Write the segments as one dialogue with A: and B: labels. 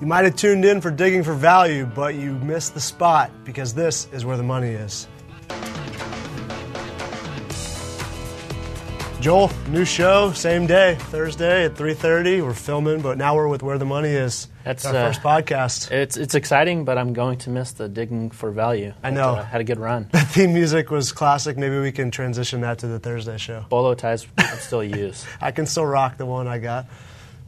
A: You might have tuned in for digging for value, but you missed the spot because this is where the money is. Joel, new show, same day, Thursday at 3:30. We're filming, but now we're with where the money is.
B: That's,
A: our
B: uh,
A: first podcast.
B: It's it's exciting, but I'm going to miss the digging for value.
A: I know.
B: uh, had a good run.
A: The theme music was classic. Maybe we can transition that to the Thursday show.
B: Bolo ties can still use.
A: I can still rock the one I got.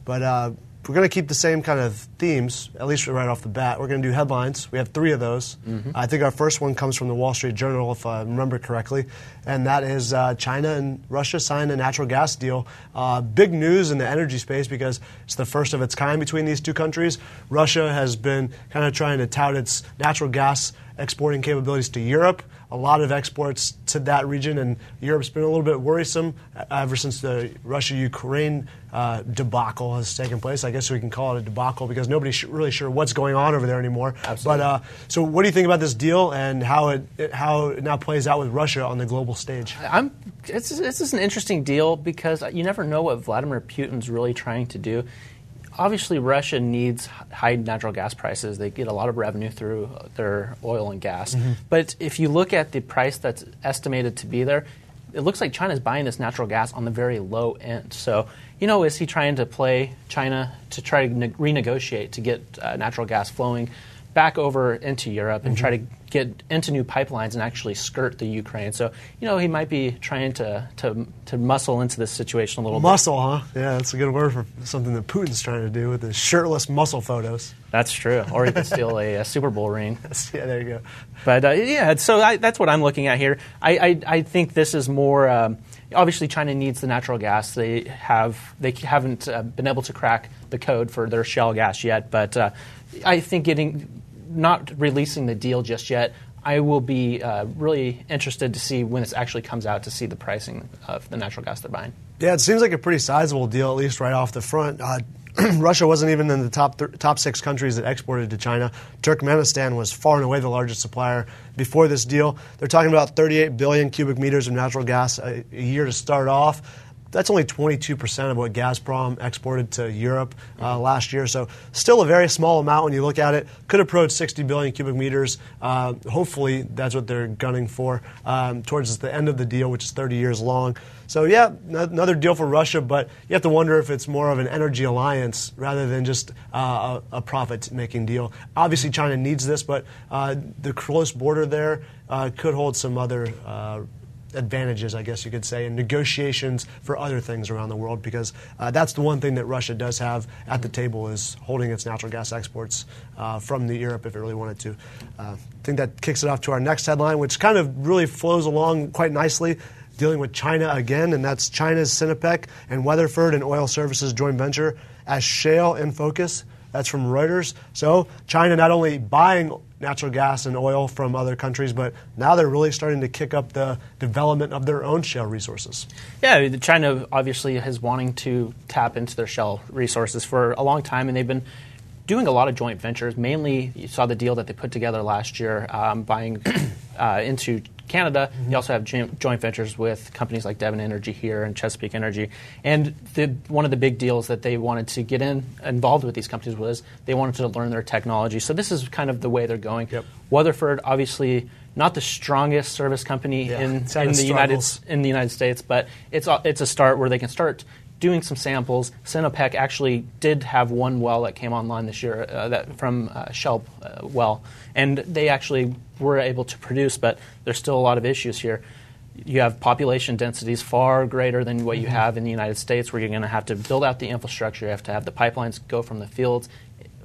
A: But uh, we're going to keep the same kind of themes, at least right off the bat. We're going to do headlines. We have three of those. I think our first one comes from the Wall Street Journal, if I remember correctly, and that is uh, China and Russia signed a natural gas deal. Uh, big news in the energy space because it's the first of its kind between these two countries. Russia has been kind of trying to tout its natural gas exporting capabilities to Europe. A lot of exports to that region, and Europe's been a little bit worrisome uh, ever since the Russia-Ukraine uh, debacle has taken place. I guess we can call it a debacle because nobody's sh- really sure what's going on over there anymore.
B: Absolutely.
A: But uh, so, what do you think about this deal and how it, it how it now plays out with Russia on the global stage?
B: I'm. It's this is an interesting deal because you never know what Vladimir Putin's really trying to do. Obviously, Russia needs high natural gas prices. They get a lot of revenue through uh, their oil and gas. Mm-hmm. But if you look at the price that's estimated to be there, it looks like China's buying this natural gas on the very low end. So, you know, is he trying to play China to try to ne- renegotiate to get uh, natural gas flowing back over into Europe and mm-hmm. try to get into new pipelines and actually skirt the Ukraine? So, you know, he might be trying to, to, to muscle into this situation a little bit.
A: Muscle, huh? Yeah, that's a good word for something that Putin's trying to do with his shirtless muscle photos.
B: That's true. Or he could steal a, a Super Bowl ring.
A: yeah, there you go.
B: But uh, yeah, so I, that's what I'm looking at here. I, I, I think this is more. Um, obviously, China needs the natural gas. They have they haven't uh, been able to crack the code for their shale gas yet. But uh, I think getting not releasing the deal just yet. I will be uh, really interested to see when this actually comes out to see the pricing of the natural gas they're buying.
A: Yeah, it seems like a pretty sizable deal, at least right off the front. Uh, Russia wasn't even in the top th- top six countries that exported to China. Turkmenistan was far and away the largest supplier before this deal. They're talking about 38 billion cubic meters of natural gas a, a year to start off. That's only 22% of what Gazprom exported to Europe uh, last year. So, still a very small amount when you look at it. Could approach 60 billion cubic meters. Uh, hopefully, that's what they're gunning for um, towards the end of the deal, which is 30 years long. So, yeah, another deal for Russia, but you have to wonder if it's more of an energy alliance rather than just uh, a, a profit making deal. Obviously, China needs this, but uh, the close border there uh, could hold some other uh, advantages, I guess you could say, in negotiations for other things around the world because uh, that's the one thing that Russia does have at the table is holding its natural gas exports uh, from the Europe if it really wanted to. Uh, I think that kicks it off to our next headline, which kind of really flows along quite nicely. Dealing with China again, and that's China's Sinopec and Weatherford and Oil Services joint venture as shale in focus. That's from Reuters. So China not only buying natural gas and oil from other countries, but now they're really starting to kick up the development of their own shale resources.
B: Yeah, China obviously has wanting to tap into their shale resources for a long time, and they've been doing a lot of joint ventures. Mainly, you saw the deal that they put together last year, um, buying uh, into Canada. You also have joint ventures with companies like Devon Energy here and Chesapeake Energy. And the, one of the big deals that they wanted to get in involved with these companies was they wanted to learn their technology. So this is kind of the way they're going.
A: Yep.
B: Weatherford, obviously, not the strongest service company
A: Yeah,
B: in, in the United in the United States, but it's a, it's a start where they can start doing some samples. Sinopec actually did have one well that came online this year uh, that from uh, Shell uh, well, and they actually were able to produce, but there's still a lot of issues here. You have population densities far greater than what you have in the United States, where you're going to have to build out the infrastructure. You have to have the pipelines go from the fields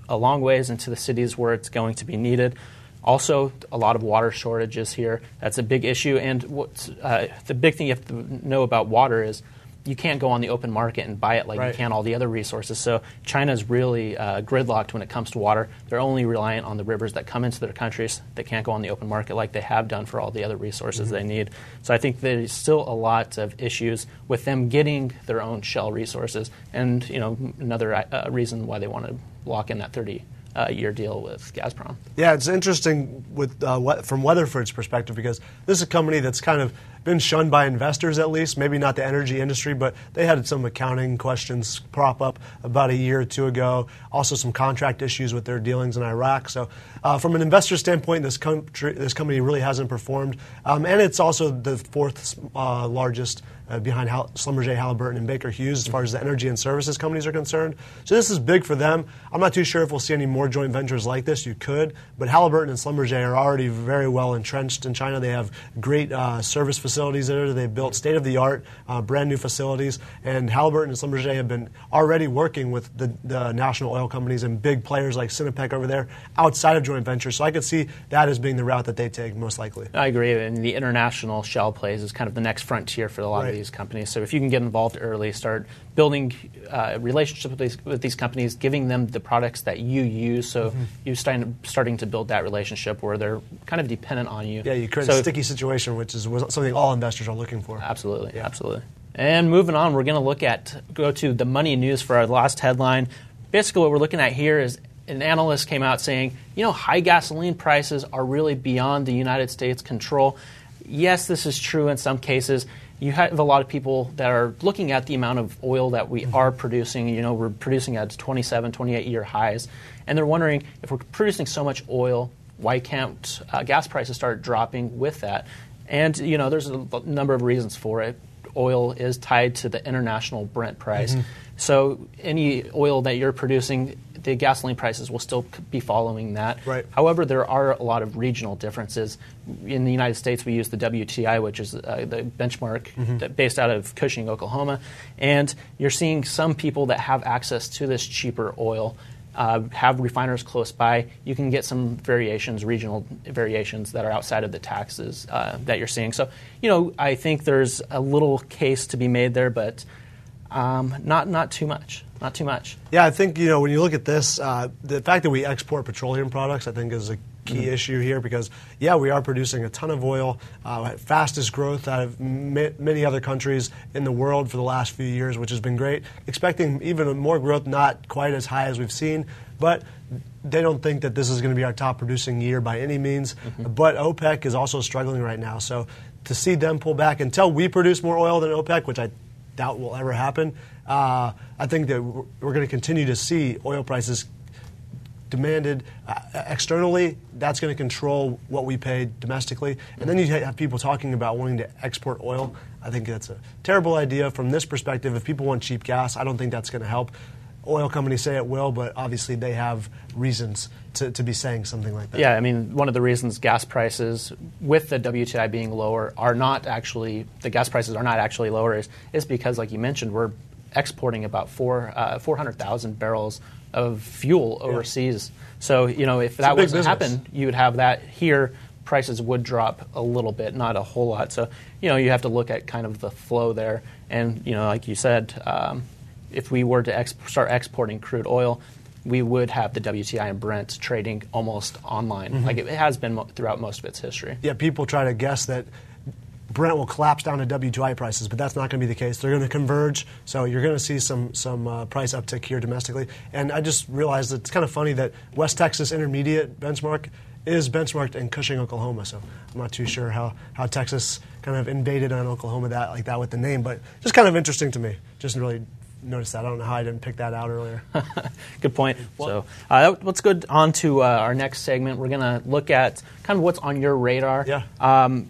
B: a long ways into the cities where it's going to be needed. Also, a lot of water shortages here. That's a big issue. And what's, uh, the big thing you have to know about water is you can't go on the open market and buy it like
A: Right.
B: you can all the other resources. So China's really uh, gridlocked when it comes to water. They're only reliant on the rivers that come into their countries. They can't go on the open market like they have done for all the other resources they need. So I think there's still a lot of issues with them getting their own shale resources. And you know, another uh, reason why they want to lock in that 30 uh, year deal with Gazprom.
A: Yeah, it's interesting with uh, from Weatherford's perspective because this is a company that's kind of been shunned by investors at least, maybe not the energy industry, but they had some accounting questions prop up about a year or two ago. Also, some contract issues with their dealings in Iraq. So, uh, from an investor standpoint, this, country, this company really hasn't performed. Um, and it's also the fourth uh, largest uh, behind Hal- Schlumberger, Halliburton, and Baker Hughes as far as the energy and services companies are concerned. So this is big for them. I'm not too sure if we'll see any more joint ventures like this. You could, but Halliburton and Schlumberger are already very well entrenched in China. They have great uh, service facilities there. They've built state of the art, uh, brand new facilities, and Halliburton and Schlumberger have been already working with the, the national oil companies and big players like Sinopec over there outside of joint ventures. So I could see that as being the route that they take most likely.
B: I agree, and the international shale plays is kind of the next frontier for a lot right. of these companies. So if you can get involved early, start building uh, relationships with these, with these companies, giving them the products that you use, so mm-hmm. you're starting, starting to build that relationship where they're kind of dependent on you.
A: Yeah, you create so, a sticky situation, which is something all investors are looking for.
B: Absolutely, yeah. absolutely. And moving on, we're going to look at go to the money news for our last headline. Basically, what we're looking at here is an analyst came out saying, you know, high gasoline prices are really beyond the United States' control. Yes, this is true in some cases you have a lot of people that are looking at the amount of oil that we mm-hmm. are producing. You know, we're producing at 27, 28 year highs, and they're wondering if we're producing so much oil, why can't uh, gas prices start dropping with that? And you know, there's a number of reasons for it. Oil is tied to the international Brent price. Mm-hmm. So any oil that you're producing the gasoline prices will still be following that.
A: Right.
B: However, there are a lot of regional differences. In the United States, we use the WTI, which is uh, the benchmark mm-hmm. based out of Cushing, Oklahoma, and you're seeing some people that have access to this cheaper oil. Uh, have refiners close by, you can get some variations, regional variations that are outside of the taxes uh, that you're seeing. So, you know, I think there's a little case to be made there, but um, not not too much. Not too much.
A: Yeah, I think you know when you look at this, uh, the fact that we export petroleum products, I think, is a key mm-hmm. issue here because yeah, we are producing a ton of oil, uh, fastest growth out of many other countries in the world for the last few years, which has been great. Expecting even more growth, not quite as high as we've seen, but they don't think that this is going to be our top producing year by any means. Mm-hmm. But OPEC is also struggling right now, so to see them pull back until we produce more oil than OPEC, which I doubt will ever happen. Uh, I think that we're going to continue to see oil prices demanded uh, externally. That's going to control what we pay domestically. And then you have people talking about wanting to export oil. I think that's a terrible idea from this perspective. If people want cheap gas, I don't think that's going to help. Oil companies say it will, but obviously they have reasons to, to be saying something like that.
B: Yeah, I mean, one of the reasons gas prices, with the WTI being lower, are not actually, the gas prices are not actually lower is, is because, like you mentioned, we're exporting about four, uh, 400,000 barrels of fuel overseas. Yeah. So, you know, if it's that was to happen, you would have that here. Prices would drop a little bit, not a whole lot. So, you know, you have to look at kind of the flow there. And, you know, like you said, um, if we were to exp- start exporting crude oil, we would have the WTI and Brent trading almost online, mm-hmm. like it has been mo- throughout most of its history.
A: Yeah, people try to guess that Brent will collapse down to WTI prices, but that's not going to be the case. They're going to converge, so you're going to see some some uh, price uptick here domestically. And I just realized it's kind of funny that West Texas Intermediate benchmark is benchmarked in Cushing, Oklahoma. So I'm not too sure how, how Texas kind of invaded on Oklahoma that like that with the name, but just kind of interesting to me. Just really noticed that. I don't know how I didn't pick that out earlier.
B: good point. Well, so uh, let's go on to uh, our next segment. We're going to look at kind of what's on your radar.
A: Yeah. Um,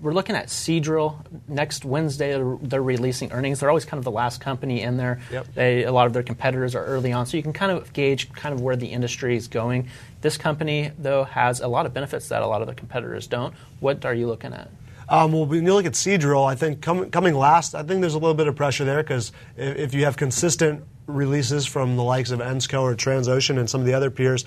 B: we're looking at Seadrill next Wednesday. They're releasing earnings. They're always kind of the last company in there.
A: Yep.
B: They, a lot of their competitors are early on, so you can kind of gauge kind of where the industry is going. This company, though, has a lot of benefits that a lot of the competitors don't. What are you looking at?
A: Um, well, when you look at Seadrill, I think com- coming last, I think there's a little bit of pressure there because if, if, you have consistent releases from the likes of Ensco or Transocean and some of the other peers,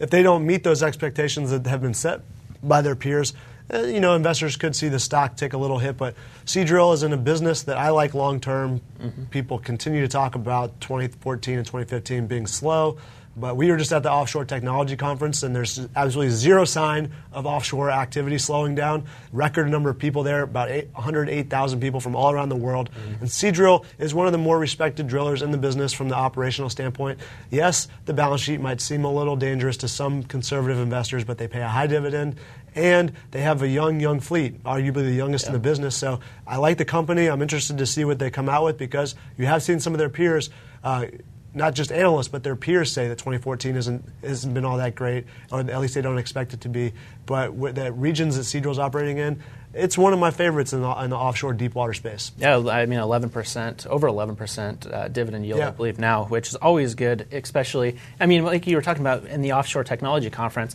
A: if they don't meet those expectations that have been set by their peers, uh, you know, investors could see the stock take a little hit, but Seadrill is in a business that I like long term. Mm-hmm. People continue to talk about 2014 and 2015 being slow. But we were just at the Offshore Technology Conference, and there's absolutely zero sign of offshore activity slowing down. Record number of people there, about 108,000 people from all around the world. Mm-hmm. And Seadrill is one of the more respected drillers in the business from the operational standpoint. Yes, the balance sheet might seem a little dangerous to some conservative investors, but they pay a high dividend, and they have a young, young fleet, arguably the youngest in the business. So I like the company. I'm interested to see what they come out with because you have seen some of their peers. Uh, not just analysts, but their peers say that 2014 isn't hasn't been all that great, or at least they don't expect it to be. But with the regions that Seadrill's operating in, it's one of my favorites in the, in the offshore deep water space.
B: Yeah, I mean, 11%, over 11% uh, dividend yield,
A: Yeah.
B: I believe now, which is always good, especially, I mean, like you were talking about in the offshore technology conference,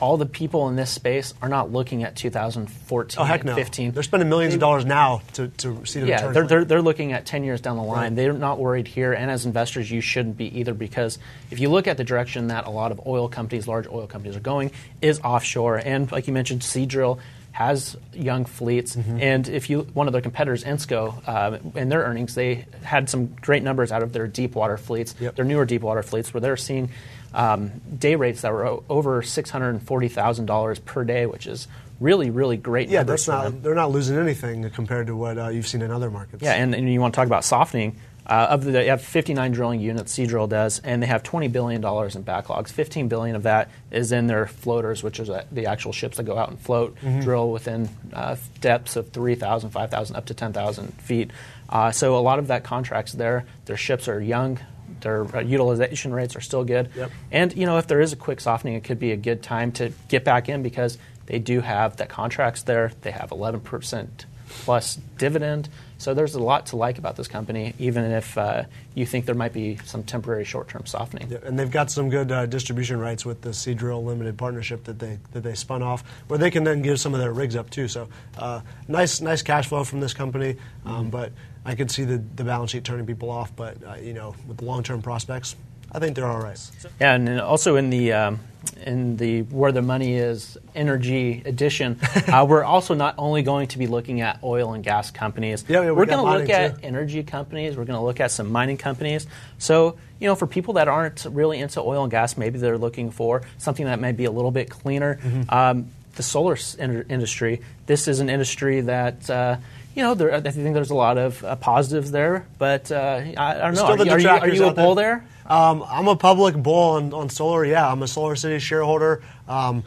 B: all the people in this space are not looking at 2014
A: Oh heck no!
B: 15.
A: They're spending millions of dollars now to, to see the
B: yeah,
A: returns.
B: they're, they're, they're looking at 10 years down the line.
A: Right.
B: They're not worried here, and as investors, you shouldn't be either because if you look at the direction that a lot of oil companies, large oil companies, are going, is offshore. And like you mentioned, Seadrill has young fleets,
A: Mm-hmm.
B: and if you one of their competitors, Ensco, uh, in their earnings, they had some great numbers out of their deep water fleets,
A: Yep.
B: their newer deep water fleets, where they're seeing um, day rates that were o- over six hundred and forty thousand dollars per day, which is really, really great.
A: yeah, that's not.
B: them.
A: They're not losing anything compared to what uh, you've seen in other markets.
B: Yeah, and, and you want to talk about softening. Uh, of the, they have 59 drilling units, Seadrill does, and they have 20 billion dollars in backlogs. 15 billion of that is in their floaters, which is uh, the actual ships that go out and float, drill within uh, depths of 3,000, 5,000, up to 10,000 feet. Uh, so a lot of that contracts there. Their ships are young. Their uh, utilization rates are still good.
A: Yep.
B: And you know, if there is a quick softening, it could be a good time to get back in because they do have the contracts there. They have 11 percent plus dividend. So there's a lot to like about this company, even if uh, you think there might be some temporary short-term softening.
A: Yeah, and they've got some good uh, distribution rights with the Seadrill Limited partnership that they that they spun off, where they can then give some of their rigs up too. So uh, nice nice cash flow from this company, um, but I could see the, the balance sheet turning people off. But uh, you know, with the long term prospects, I think they're all right.
B: Yeah, and also in the um, in the where the money is energy edition, uh, we're also not only going to be looking at oil and gas companies.
A: Yeah, yeah, we
B: we're going to look at
A: too.
B: energy companies. We're going to look at some mining companies. So you know, for people that aren't really into oil and gas, maybe they're looking for something that may be a little bit cleaner.
A: Mm-hmm.
B: Um, the solar in- industry. This is an industry that. Uh, you know, there, I think there's a lot of uh, positives there, but uh, I, I don't know. Are
A: the
B: are you, are you a bull there?
A: Um, I'm a public bull on, on solar. Yeah, I'm a Solar City shareholder. Um,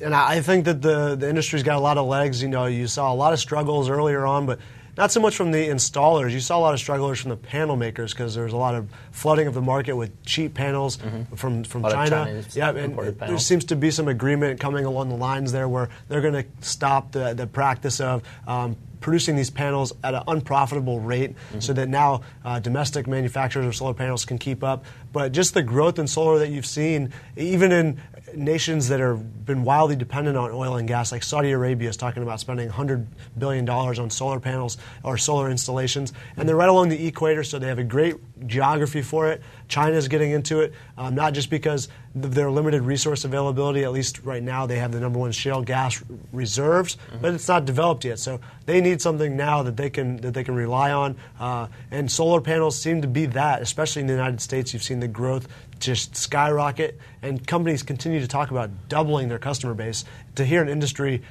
A: and I I think that the, the industry's got a lot of legs. You know, you saw a lot of struggles earlier on, but not so much from the installers. You saw a lot of strugglers from the panel makers because there's a lot of flooding of the market with cheap panels from, from
B: Mm-hmm. A lot
A: China. Yeah, and there seems to be some agreement coming along the lines there where they're going to stop the, the practice of um, producing these panels at an unprofitable rate
B: Mm-hmm.
A: so that now uh, domestic manufacturers of solar panels can keep up. But just the growth in solar that you've seen, even in nations that have been wildly dependent on oil and gas, like Saudi Arabia is talking about spending $100 billion on solar panels or solar installations. And they're right along the equator, so they have a great geography for it. China's getting into it, um, not just because of their limited resource availability, at least right now they have the number one shale gas reserves, but it's not developed yet. So they need something now that they can that they can rely on. Uh, and solar panels seem to be that, especially in the United States. You've seen the growth just skyrocket, and companies continue to talk about doubling their customer base. To hear an industry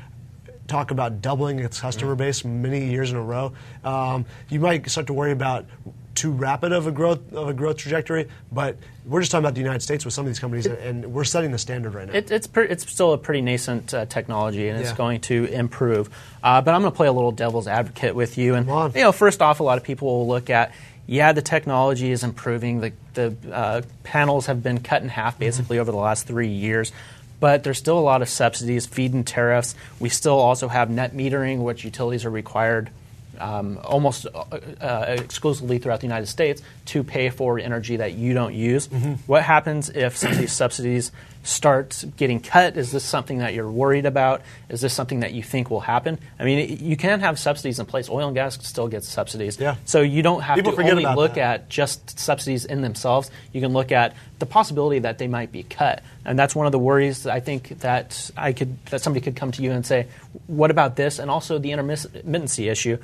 A: talk about doubling its customer base many years in a row, um, you might start to worry about too rapid of a growth of a growth trajectory. But we're just talking about the United States with some of these companies, and we're setting the standard right now.
B: It, it's pre- it's still a pretty nascent uh, technology, and it's
A: Yeah.
B: going to improve. Uh, but I'm going to play a little devil's advocate with you. And you know, first off, a lot of people will look at. Yeah, the technology is improving. The, the uh, panels have been cut in half basically over the last three years, but there's still a lot of subsidies, feed-in tariffs. We still also have net metering, which utilities are required um, almost uh, uh, exclusively throughout the United States to pay for energy that you don't use. What happens if some of these subsidies start getting cut? Is this something that you're worried about? Is this something that you think will happen? I mean, you can have subsidies in place. Oil and gas still gets subsidies.
A: Yeah.
B: So you don't have
A: People
B: to only look
A: that.
B: at just subsidies in themselves. You can look at the possibility that they might be cut, and that's one of the worries that I think that I could that somebody could come to you and say, "What about this?" And also the intermittency issue.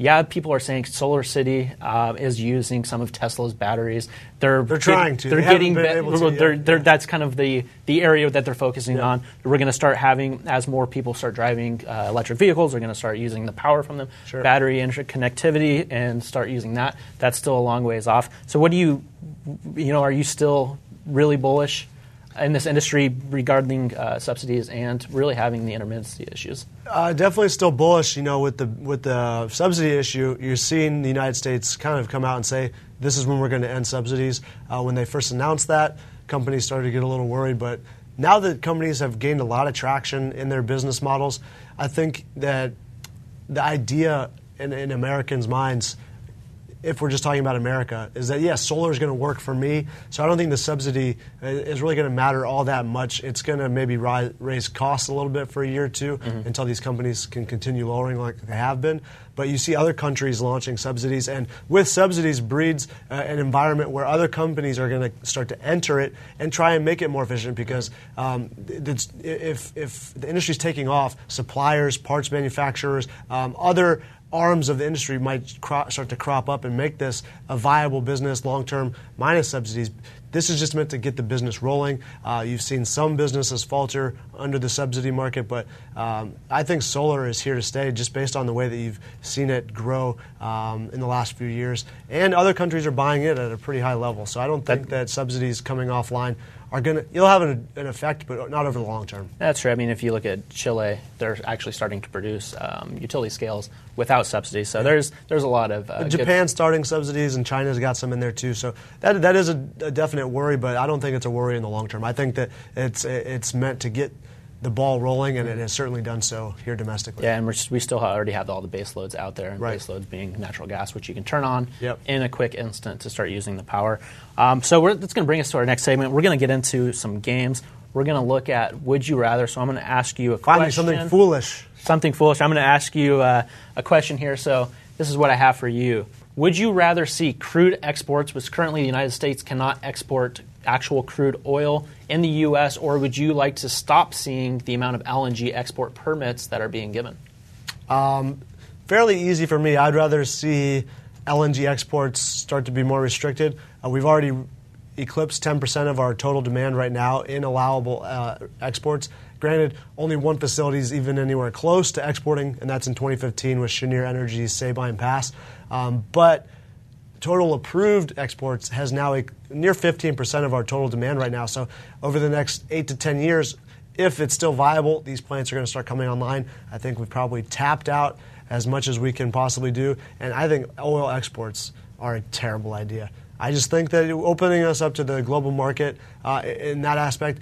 B: Yeah, people are saying Solar City uh, is using some of Tesla's batteries. They're
A: They're trying to.
B: They're
A: They
B: getting.
A: been
B: be-
A: able to
B: they're, they're, that's kind of the the area that they're focusing
A: Yeah.
B: on. We're going to start having as more people start driving uh, electric vehicles. They're going to start using the power from them,
A: Sure.
B: battery interconnectivity, and start using that. That's still a long ways off. So, what do you, you know, are you still really bullish? In this industry regarding uh, subsidies and really having the intermittency issues?
A: Uh, definitely still bullish. You know, with the with the subsidy issue, you're seeing the United States kind of come out and say this is when we're going to end subsidies. Uh, when they first announced that, companies started to get a little worried, but now that companies have gained a lot of traction in their business models, I think that the idea in, in Americans' minds if we're just talking about America, is that yes, solar is going to work for me. So I don't think the subsidy is really going to matter all that much. It's going to maybe rise, raise costs a little bit for a year or 2 mm-hmm. until these companies can continue lowering like they have been. But you see other countries launching subsidies, and with subsidies breeds uh, an environment where other companies are going to start to enter it and try and make it more efficient. Because um, if if the industry is taking off, suppliers, parts manufacturers, um, other arms of the industry might cro- start to crop up and make this a viable business long term minus subsidies. This is just meant to get the business rolling. Uh, you've seen some businesses falter under the subsidy market, but um, I think solar is here to stay just based on the way that you've seen it grow um, in the last few years. And other countries are buying it at a pretty high level. So I don't think that, that subsidies coming offline are going to you'll have an, an, effect, but not over the long term.
B: That's true. I mean, if you look at Chile, they're actually starting to produce um, utility scales without subsidies. So yeah. there's there's a lot of uh,
A: Japan's starting subsidies, and China's got some in there too. So that that is a, a definite worry, but I don't think it's a worry in the long term. I think that it's it's meant to get the ball rolling, and it has certainly done so here domestically.
B: Yeah, and we still already have all the base loads out there, and right. base loads being natural gas, which you can turn on yep. in a quick instant to start using the power. Um, so that's going to bring us to our next segment. We're going to get into some games. We're going to look at Would You Rather. So I'm going to ask you a
A: Finally,
B: question.
A: something foolish.
B: Something foolish. I'm going to ask you uh, a question here. So this is what I have for you. Would you rather see crude exports, which currently the United States cannot export actual crude oil in the U.S., or would you like to stop seeing the amount of LNG export permits that are being given?
A: Um, fairly easy for me. I'd rather see LNG exports start to be more restricted. Uh, we've already eclipsed 10% of our total demand right now in allowable uh, exports. Granted, only one facility is even anywhere close to exporting, and that's in 2015 with Cheniere Energy's Sabine Pass. Um, but total approved exports has now a, near 15% of our total demand right now. So over the next eight to 10 years, if it's still viable, these plants are going to start coming online. I think we've probably tapped out as much as we can possibly do. And I think oil exports are a terrible idea. I just think that opening us up to the global market uh, in that aspect,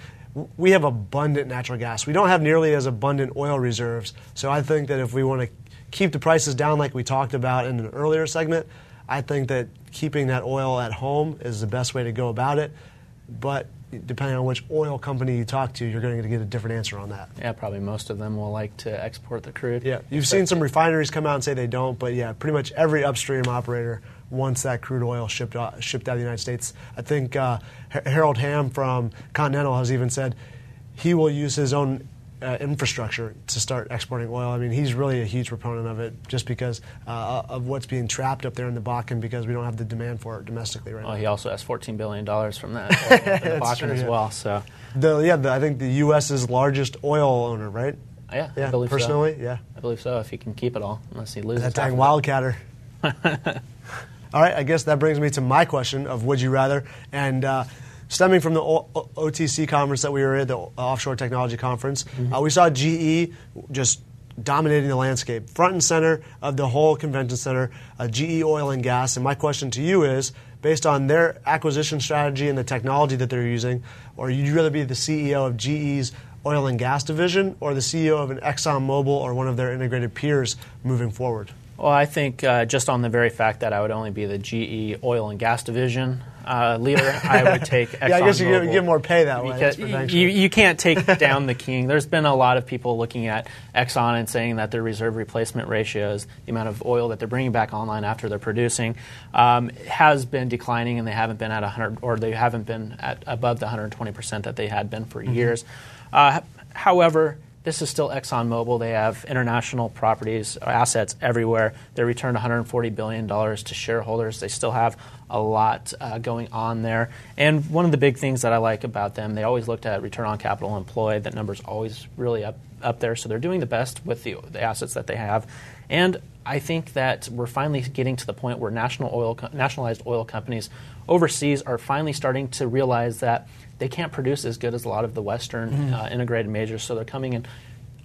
A: we have abundant natural gas. We don't have nearly as abundant oil reserves. So I think that if we want to keep the prices down like we talked about in an earlier segment, I think that keeping that oil at home is the best way to go about it. But depending on which oil company you talk to, you're going to get a different answer on that.
B: Yeah, probably most of them will like to export the crude.
A: Yeah, you've seen some refineries come out and say they don't, but yeah, pretty much every upstream operator wants that crude oil shipped out, shipped out of the United States. I think uh, Harold Hamm from Continental has even said he will use his own uh, infrastructure to start exporting oil. I mean, he's really a huge proponent of it just because uh, of what's being trapped up there in the Bakken because we don't have the demand for it domestically right
B: well,
A: now.
B: He also has $14 billion from that in the Bakken true, as yeah. well. So,
A: the, yeah, the, I think the U.S.'s largest oil owner, right?
B: Yeah,
A: yeah, personally,
B: so.
A: yeah.
B: I believe so. If he can keep it all, unless he loses.
A: That dang wildcatter. all right, I guess that brings me to my question of would you rather and. Uh, stemming from the o- OTC conference that we were at, the Offshore Technology Conference, mm-hmm. uh, we saw GE just dominating the landscape, front and center of the whole convention center, uh, GE Oil and Gas. And my question to you is, based on their acquisition strategy and the technology that they're using, or you'd rather be the CEO of GE's oil and gas division or the CEO of an ExxonMobil or one of their integrated peers moving forward?
B: Well, I think uh, just on the very fact that I would only be the GE oil and gas division uh, leader, I would take Exxon
A: yeah, I guess you get, get, more pay that way.
B: You, you can't take down the king. There's been a lot of people looking at Exxon and saying that their reserve replacement ratios, the amount of oil that they're bringing back online after they're producing, um, has been declining, and they haven't been at 100 or they haven't been at above the 120 percent that they had been for mm-hmm. years. Uh, however this is still ExxonMobil. They have international properties, assets everywhere. They returned $140 billion to shareholders. They still have a lot uh, going on there. And one of the big things that I like about them, they always looked at return on capital employed. That number's always really up, up there. So they're doing the best with the, the assets that they have. And I think that we're finally getting to the point where national oil, nationalized oil companies overseas are finally starting to realize that they can't produce as good as a lot of the Western
A: Mm-hmm.
B: uh, integrated majors, so they're coming in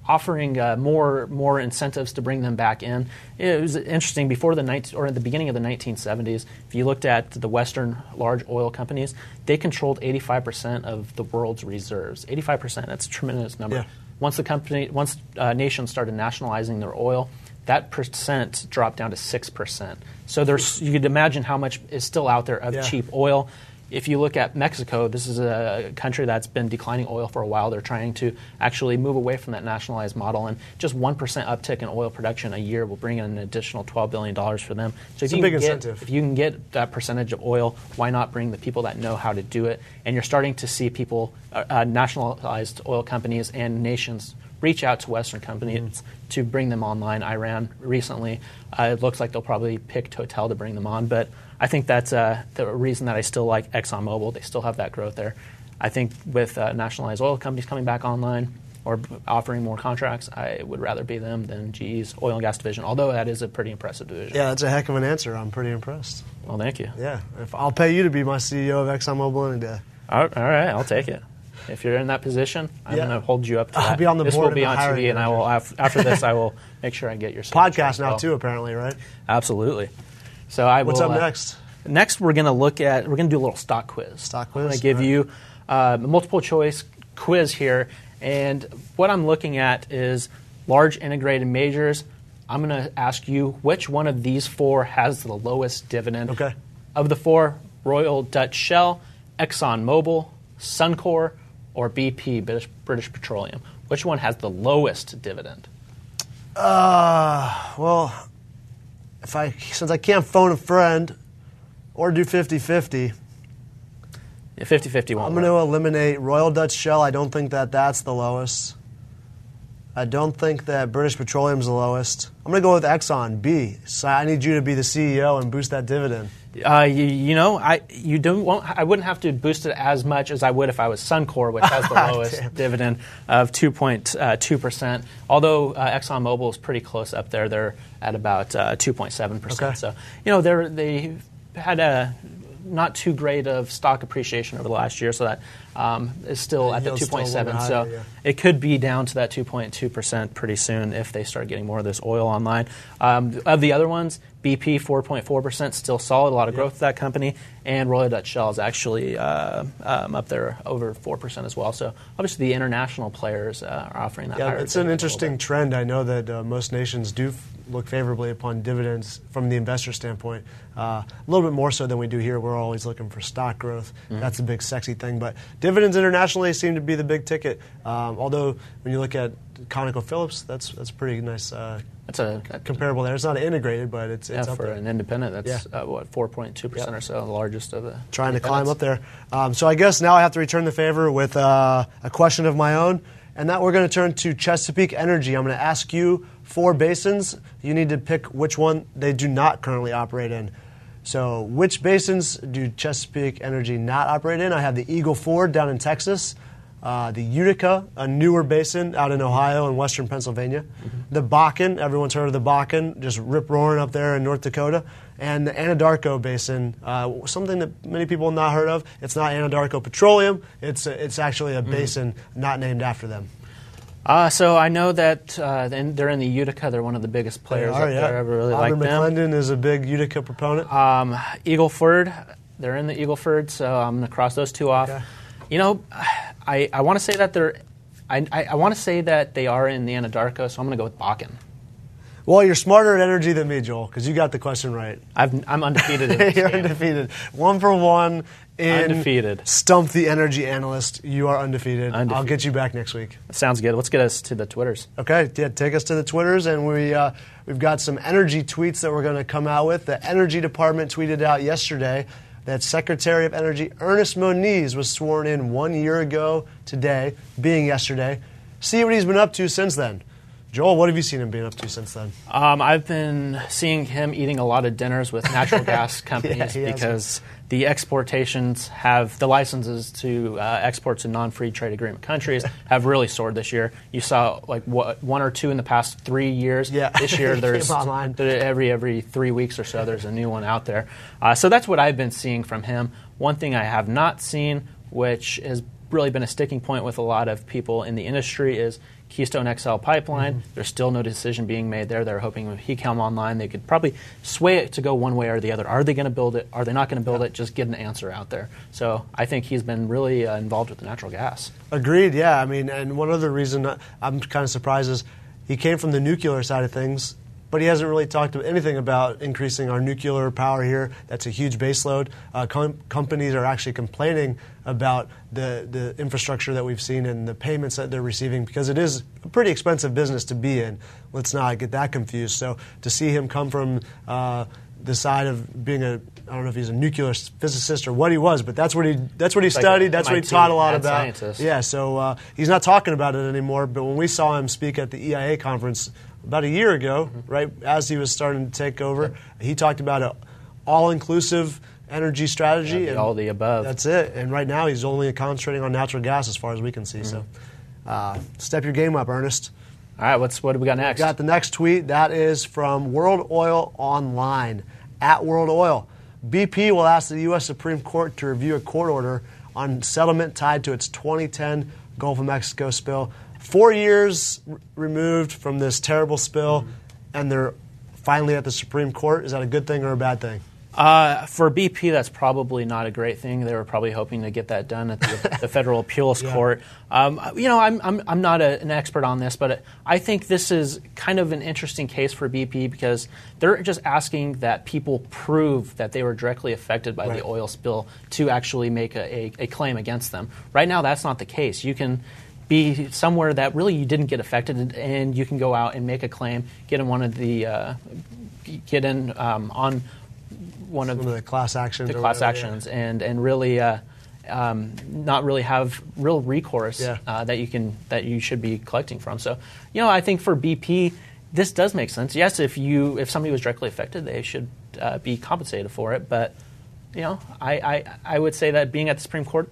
B: offering uh, more more incentives to bring them back in. It was interesting before the 19, or at the beginning of the 1970s. If you looked at the Western large oil companies, they controlled 85% of the world's reserves. 85%. That's a tremendous number.
A: Yeah.
B: Once the company, once uh, nations started nationalizing their oil, that percent dropped down to six percent. So there's, you could imagine how much is still out there of
A: Yeah.
B: cheap oil. If you look at Mexico, this is a country that's been declining oil for a while. They're trying to actually move away from that nationalized model, and just one percent uptick in oil production a year will bring in an additional twelve billion dollars for them. So if
A: It's a
B: you
A: big
B: can get, if you can get that percentage of oil, why not bring the people that know how to do it? And you're starting to see people, uh, uh, nationalized oil companies and nations reach out to Western companies
A: Mm-hmm.
B: to bring them online. Iran recently, uh, it looks like they'll probably pick Total to bring them on, but I think that's uh, the reason that I still like ExxonMobil. They still have that growth there. I think with uh, nationalized oil companies coming back online or offering more contracts, I would rather be them than GE's oil and gas division, although that is a pretty impressive division.
A: Yeah, that's a heck of an answer. I'm pretty impressed.
B: Well, thank you.
A: Yeah, if I'll pay you to be my CEO of ExxonMobil any day.
B: All all right, I'll take it. If you're in that position, I'm
A: Yeah.
B: going to hold you up to
A: I'll
B: that.
A: be on the
B: this
A: board
B: will be on TV, and I will after this, I will make sure I get your
A: Podcast
B: as
A: now
B: well.
A: too, apparently, right?
B: Absolutely. So I
A: What's
B: will,
A: up
B: uh,
A: next?
B: Next, we're going to look at we're going to do a little stock quiz.
A: Stock quiz.
B: I'm going to give
A: right.
B: you uh, a multiple choice quiz here, and what I'm looking at is large integrated majors. I'm going to ask you which one of these four has the lowest dividend.
A: Okay.
B: Of the four, Royal Dutch Shell, ExxonMobil, Suncor, or BP, British, British Petroleum. Which one has the lowest dividend?
A: Uh, well, if I since I can't phone a friend or do 50-50,
B: 50 50 won't
A: I'm going to eliminate Royal Dutch Shell. I don't think that that's the lowest. I don't think that British Petroleum's the lowest. I'm going to go with Exxon B. So I need you to be the CEO and boost that dividend.
B: Uh, you, you know, I you don't won't, I wouldn't have to boost it as much as I would if I was Suncor, which has the lowest dividend of 2.2 percent. Although uh, ExxonMobil is pretty close up there, they're at about uh, 2.7
A: Okay.
B: percent. So you know they're they had a not too great of stock appreciation over the last year, so that um, is still
A: The
B: at the
A: yield's still a little
B: 2.7.
A: bit
B: So
A: yeah.
B: it could be down to that 2.2 percent pretty soon if they start getting more of this oil online. Um, of the other ones, BP 4.4 percent, still solid, a lot of growth with that company, and Royal Dutch Shell is actually uh, um, up there over 4 percent as well. So obviously the international players uh, are offering that.
A: Yeah, it's an
B: dividend a little
A: interesting trend. I know that uh, most nations do look favorably upon dividends from the investor standpoint. Uh, a little bit more so than we do here. We're always looking for stock growth.
B: Mm-hmm.
A: That's a big, sexy thing. But dividends internationally seem to be the big ticket. Um, although when you look at ConocoPhillips, that's that's pretty nice. Uh,
B: That's a
A: comparable there. It's not integrated, but it's,
B: yeah,
A: it's up
B: for
A: there.
B: an independent. That's
A: Yeah.
B: uh, what 4.2 percent or so, the largest of the
A: trying to climb up there. Um, so I guess now I have to return the favor with uh, a question of my own, and that we're going to turn to Chesapeake Energy. I'm going to ask you four basins. You need to pick which one they do not currently operate in. So, which basins do Chesapeake Energy not operate in? I have the Eagle Ford down in Texas, uh, the Utica, a newer basin out in Ohio and western Pennsylvania, the Bakken, everyone's heard of the Bakken, just rip roaring up there in North Dakota, and the Anadarko Basin, uh, something that many people have not heard of. It's not Anadarko Petroleum, it's, it's actually a basin not named after them.
B: Uh, so I know that uh, they're in the Utica. They're one of the biggest players
A: They are, yeah.
B: there. I really like them.
A: McClendon is a big Utica proponent.
B: Um, Eagle Ford, they're in the Eagle Ford, so I'm going to cross those two off.
A: Okay.
B: You know, I, I want to say that they're. I, I, I want to say that they are in the Anadarko, so I'm going to go with Bakken.
A: Well, you're smarter at energy than me, Joel, because you got the question right.
B: I've, I'm undefeated
A: You're undefeated. One for one in
B: Undefeated.
A: Stump the Energy Analyst. You are undefeated. I'll get you back next week.
B: Sounds good. Let's get us to the Twitters.
A: Okay, yeah, take us to the Twitters, and we uh, we've got some energy tweets that we're going to come out with. The Energy Department tweeted out yesterday that Secretary of Energy Ernest Moniz was sworn in one year ago today, being yesterday. See what he's been up to since then. Joel, what have you seen him being up to since then?
B: Um, I've been seeing him eating a lot of dinners with natural gas companies
A: has.
B: because the exportations have the licenses to uh, export to non-free trade agreement countries have really soared this year. You saw like what, one or two in the past three years.
A: Yeah.
B: This year there's every every three weeks or so there's a new one out there. Uh, so that's what I've been seeing from him. One thing I have not seen which has really been a sticking point with a lot of people in the industry, is Keystone XL pipeline.
A: Mm-hmm.
B: There's still no decision being made there. They're hoping when he come online, they could probably sway it to go one way or the other. Are they going to build it? Are they not going to build it? Just get an answer out there. So I think he's been really uh, involved with the natural gas.
A: Agreed. Yeah. I mean, and one other reason I'm kind of surprised is he came from the nuclear side of things, but he hasn't really talked anything about increasing our nuclear power here. That's a huge baseload. Uh, com- companies are actually complaining about the, the infrastructure that we've seen and the payments that they're receiving because it is a pretty expensive business to be in. Let's not get that confused. So to see him come from uh, the side of being a I don't know if he's a nuclear physicist or what he was, but that's what he that's what he
B: Like
A: studied. That's what he taught a lot about.
B: scientist.
A: Yeah, so uh, he's not talking about it anymore. But when we saw him speak at the EIA conference about a year ago,
B: Mm-hmm.
A: right as he was starting to take over, he talked about an all-inclusive energy strategy.
B: Yeah,
A: and
B: all the above.
A: That's it. And right now he's only concentrating on natural gas as far as we can see. So
B: Mm-hmm.
A: uh, step your game up, Ernest.
B: All right, what's what do we got next?
A: We Got the next tweet. That is from World Oil Online at World Oil. BP will ask the U.S. Supreme Court to review a court order on settlement tied to its 2010 Gulf of Mexico spill. Four years r- removed from this terrible spill, and they're finally at the Supreme Court. Is that a good thing or a bad thing?
B: Uh, for BP, that's probably not a great thing. They were probably hoping to get that done at the, the federal appeals
A: Yeah.
B: court. Um, you know, I'm, I'm, I'm not a, an expert on this, but I think this is kind of an interesting case for BP because they're just asking that people prove that they were directly affected by
A: Right.
B: the oil spill to actually make a, a, a claim against them. Right now, that's not the case. You can be somewhere that really you didn't get affected, and- you can go out and make a claim, get in one of the, uh, get in um, on one of
A: One of the class actions.
B: the class
A: whatever, yeah.
B: actions and and really uh, um, not really have real recourse
A: Yeah.
B: uh, that you can that you should be collecting from. So you know I think for BP this does make sense. Yes, if you if somebody was directly affected, they should uh, be compensated for it. But you know I, I I would say that being at the Supreme Court.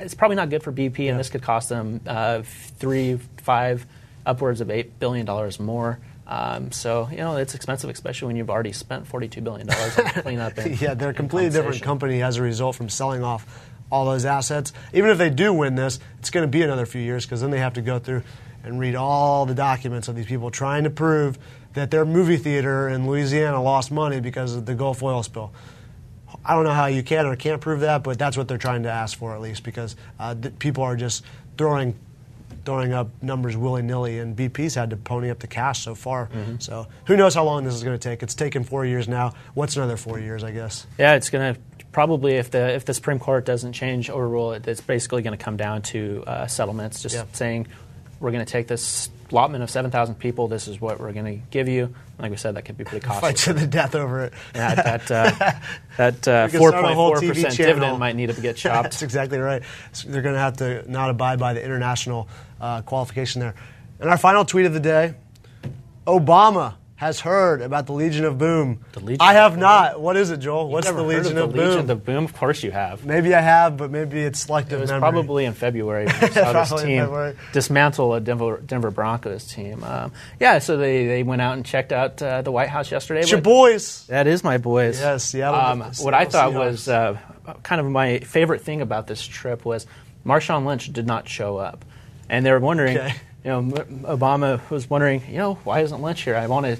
B: It's probably not good for BP, and this could cost them uh, three, five, upwards of eight billion dollars more. Um, so you know it's expensive, especially when you've already spent forty-two billion dollars on cleanup. And,
A: yeah, they're a completely different company as a result from selling off all those assets. Even if they do win this, it's going to be another few years because then they have to go through and read all the documents of these people trying to prove that their movie theater in Louisiana lost money because of the Gulf oil spill. I don't know how you can or can't prove that, but that's what they're trying to ask for at least because uh, th- people are just throwing throwing up numbers willy nilly, and BP's had to pony up the cash so far.
B: Mm-hmm.
A: So who knows how long this is going to take? It's taken four years now. What's another four years? I guess.
B: Yeah, it's going to probably if the if the Supreme Court doesn't change overrule it, it's basically going to come down to uh, settlements, just
A: Yeah.
B: saying we're going to take this allotment of seven thousand people. This is what we're going to give you. Like we said, that could be pretty costly.
A: Fight to the death over it.
B: Yeah, that uh, that uh,
A: We could
B: four
A: start a
B: point
A: whole
B: four
A: TV
B: percent
A: channel.
B: dividend might need to get chopped.
A: That's exactly right. So they're going to have to not abide by the international uh, qualification there. And our final tweet of the day Obama has heard about the Legion of Boom.
B: The Legion
A: I have not. What is it, Joel? What's the Legion
B: of
A: of,
B: the
A: Boom?
B: Legion of Boom? Of course you have.
A: maybe I have, but maybe it's
B: It
A: selective
B: was
A: memory.
B: probably in February when saw this team
A: February.
B: dismantle a Denver, Denver Broncos team. Um, yeah, so they, they went out and checked out uh, the White House yesterday.
A: It's your boys.
B: That is my boys.
A: Yes, Seattle-
B: Um, what I thought was uh, kind of my favorite thing about this trip was Marshawn Lynch did not show up, and they were wondering.
A: Okay.
B: You know, Obama was wondering, you know, why isn't Lynch here? I want to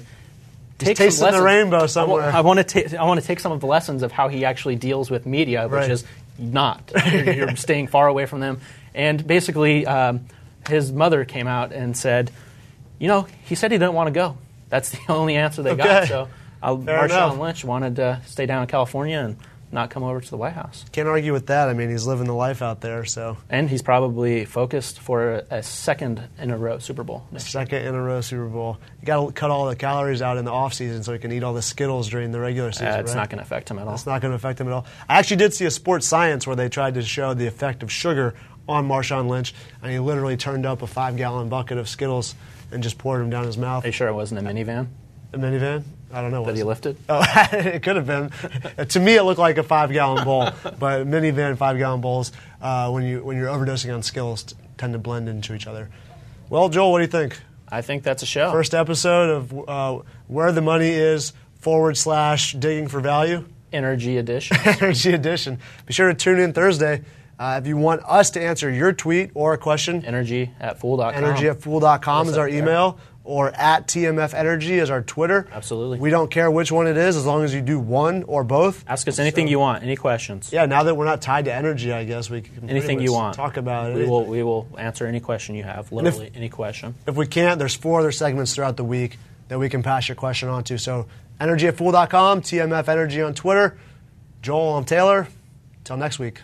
B: take some
A: the
B: lessons.
A: rainbow
B: I
A: somewhere.
B: I want to ta- I want to take some of the lessons of how he actually deals with media, which
A: Right.
B: is not. You're, you're staying far away from them, and basically, um, his mother came out and said, you know, he said he didn't want to go. That's the only answer they
A: Okay.
B: got. So uh,
A: Fair
B: Marshawn
A: enough.
B: Lynch wanted to stay down in California and not come over to the White House.
A: Can't argue with that. I mean, he's living the life out there, so.
B: And he's probably focused for a, second in a row Super Bowl.
A: Second in a row Super Bowl. You got to cut all the calories out in the off season so he can eat all the Skittles during the regular season.
B: Uh, it's
A: right?
B: not going to affect him at all.
A: It's not going to affect him at all. I actually did see a sports science where they tried to show the effect of sugar on Marshawn Lynch, and he literally turned up a five gallon bucket of Skittles and just poured them down his mouth.
B: Are you sure it wasn't a minivan
A: A minivan? I don't know.
B: that
A: what
B: he lifted?
A: Oh, it could have been. to me, it looked like a five gallon bowl, but minivan five gallon bowls, uh, when you when you're overdosing on Skittles, t- tend to blend into each other. Well, Joel, what do you think?
B: I think that's a show.
A: First episode of uh, where the money is forward slash digging for value.
B: Energy edition.
A: Energy Edition. Be sure to tune in Thursday Uh, if you want us to answer your tweet or a question,
B: Energy at fool.com.
A: energy at fool.com
B: Yes,
A: is our
B: there.
A: email, or at TMF Energy is our Twitter.
B: Absolutely.
A: We don't care which one it is as long as you do one or both.
B: Ask us anything you want. Any questions?
A: Yeah, now that we're not tied to energy, I guess we can
B: Anything you want.
A: talk about
B: We
A: it.
B: will. We will answer any question you have. Literally any question.
A: If we can't, there's four other segments throughout the week that we can pass your question on to. So, energy at fool.com, TMF Energy on Twitter. Joel, I'm Taylor. Till next week.